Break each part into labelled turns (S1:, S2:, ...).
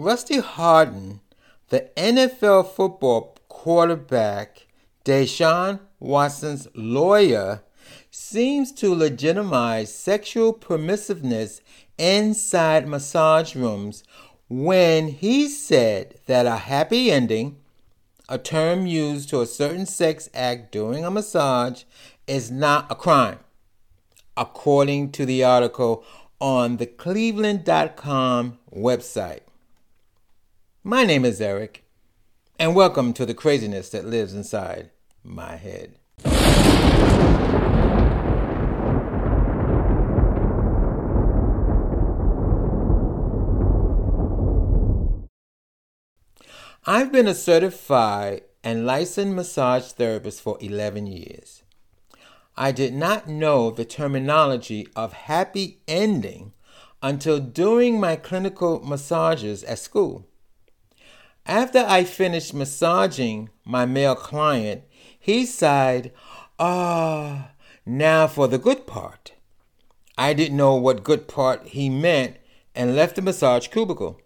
S1: Rusty Hardin, the NFL football quarterback, Deshaun Watson's lawyer, seems to legitimize sexual permissiveness inside massage rooms when he said that a happy ending, a term used to a certain sex act during a massage, is not a crime, according to the article on the Cleveland.com website. My name is Eric, and welcome to the craziness that lives inside my head. I've been a certified and licensed massage therapist for 11 years. I did not know the terminology of happy ending until doing my clinical massages at school. After I finished massaging my male client, he sighed, Ah, now for the good part. I didn't know what good part he meant and left the massage cubicle.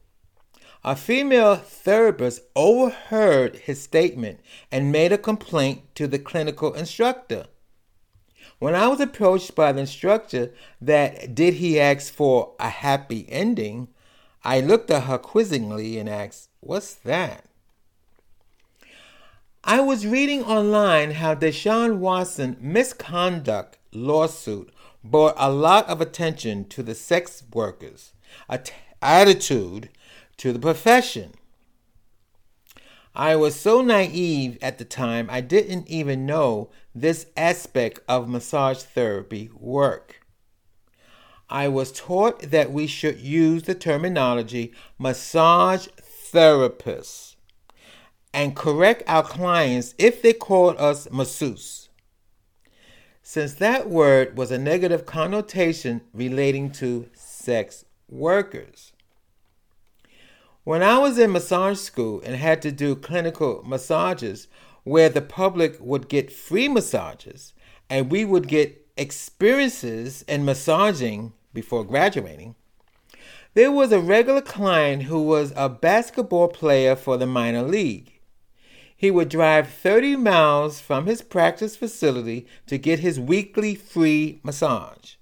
S1: A female therapist overheard his statement and made a complaint to the clinical instructor. When I was approached by the instructor that did he ask for a happy ending, I looked at her quizzingly and asked, What's that? I was reading online how Deshaun Watson misconduct lawsuit brought a lot of attention to the sex workers' attitude to the profession. I was so naive at the time, I didn't even know this aspect of massage therapy work. I was taught that we should use the terminology massage therapist and correct our clients if they called us masseuse. Since that word was a negative connotation relating to sex workers. When I was in massage school and had to do clinical massages where the public would get free massages and we would get experiences in massaging before graduating, there was a regular client who was a basketball player for the minor league. He would drive 30 miles from his practice facility to get his weekly free massage.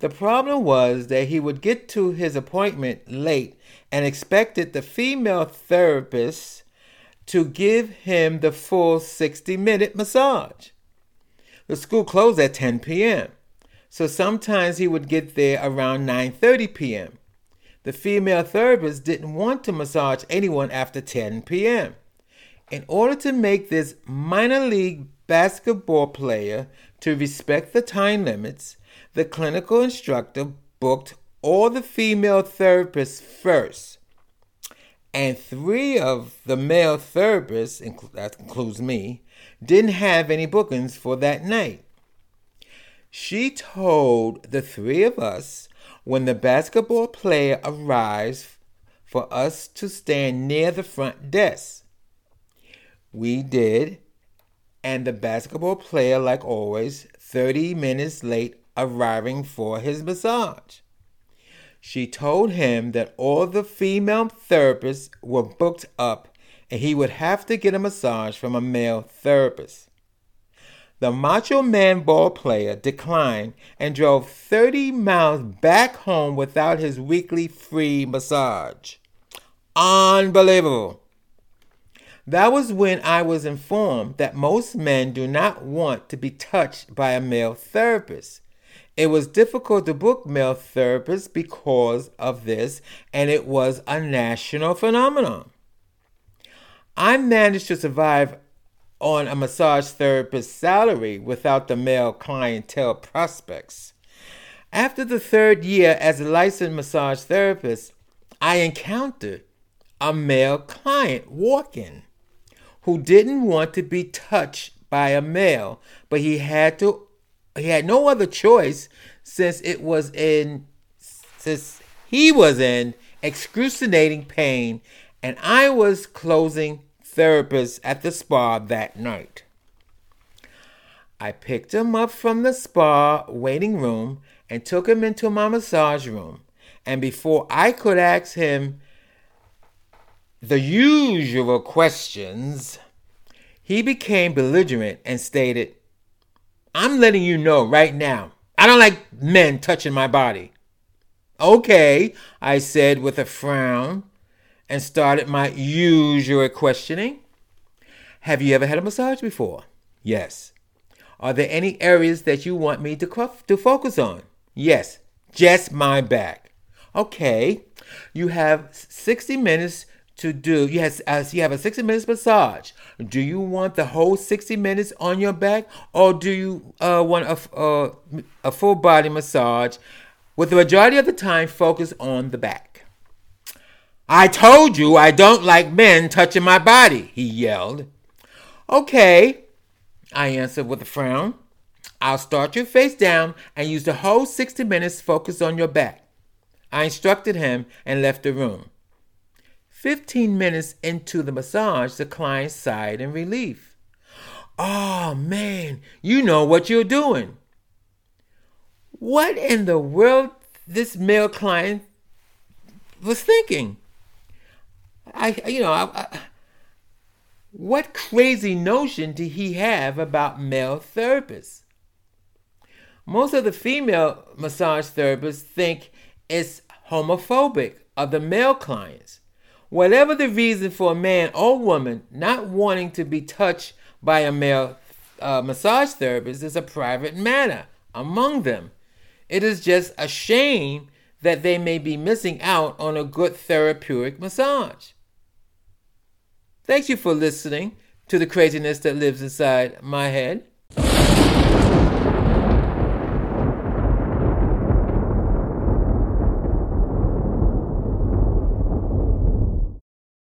S1: The problem was that he would get to his appointment late and expected the female therapist to give him the full 60 minute massage. The school closed at 10 p.m. So sometimes he would get there around 9:30 p.m. The female therapist didn't want to massage anyone after 10 p.m. In order to make this minor league basketball player to respect the time limits, the clinical instructor booked all the female therapists first. And three of the male therapists, that includes me, didn't have any bookings for that night. She told the three of us when the basketball player arrives for us to stand near the front desk. We did, and the basketball player, like always, 30 minutes late arriving for his massage. She told him that all the female therapists were booked up and he would have to get a massage from a male therapist. The Macho Man ball player declined and drove 30 miles back home without his weekly free massage. Unbelievable. That was when I was informed that most men do not want to be touched by a male therapist. It was difficult to book male therapists because of this, and it was a national phenomenon. I managed to survive on a massage therapist's salary without the male clientele prospects. After the third year as a licensed massage therapist, I encountered a male client walking who didn't want to be touched by a male, but he had to he had no other choice since it was in since he was in excruciating pain and I was closing therapist at the spa that night. I picked him up from the spa waiting room and took him into my massage room. And before I could ask him the usual questions, he became belligerent and stated, I'm letting you know right now, I don't like men touching my body. Okay, I said with a frown and started my usual questioning. Have you ever had a massage before? Yes. Are there any areas that you want me to, to focus on? Yes, just my back. Okay, you have 60 minutes to do. You have, uh, you have a 60 minutes massage. Do you want the whole 60 minutes on your back, or do you uh, want a, uh, a full body massage with the majority of the time focus on the back? I told you I don't like men touching my body, he yelled. Okay, I answered with a frown. I'll start you face down and use the whole 60 minutes focused on your back. I instructed him and left the room. Fifteen minutes into the massage, the client sighed in relief. Oh man, you know what you're doing. What in the world this male client was thinking? I, you know, I, I, what crazy notion did he have about male therapists? Most of the female massage therapists think it's homophobic of the male clients. Whatever the reason for a man or woman not wanting to be touched by a male uh, massage therapist is a private matter among them. It is just a shame that they may be missing out on a good therapeutic massage. Thank you for listening to the craziness that lives inside my head.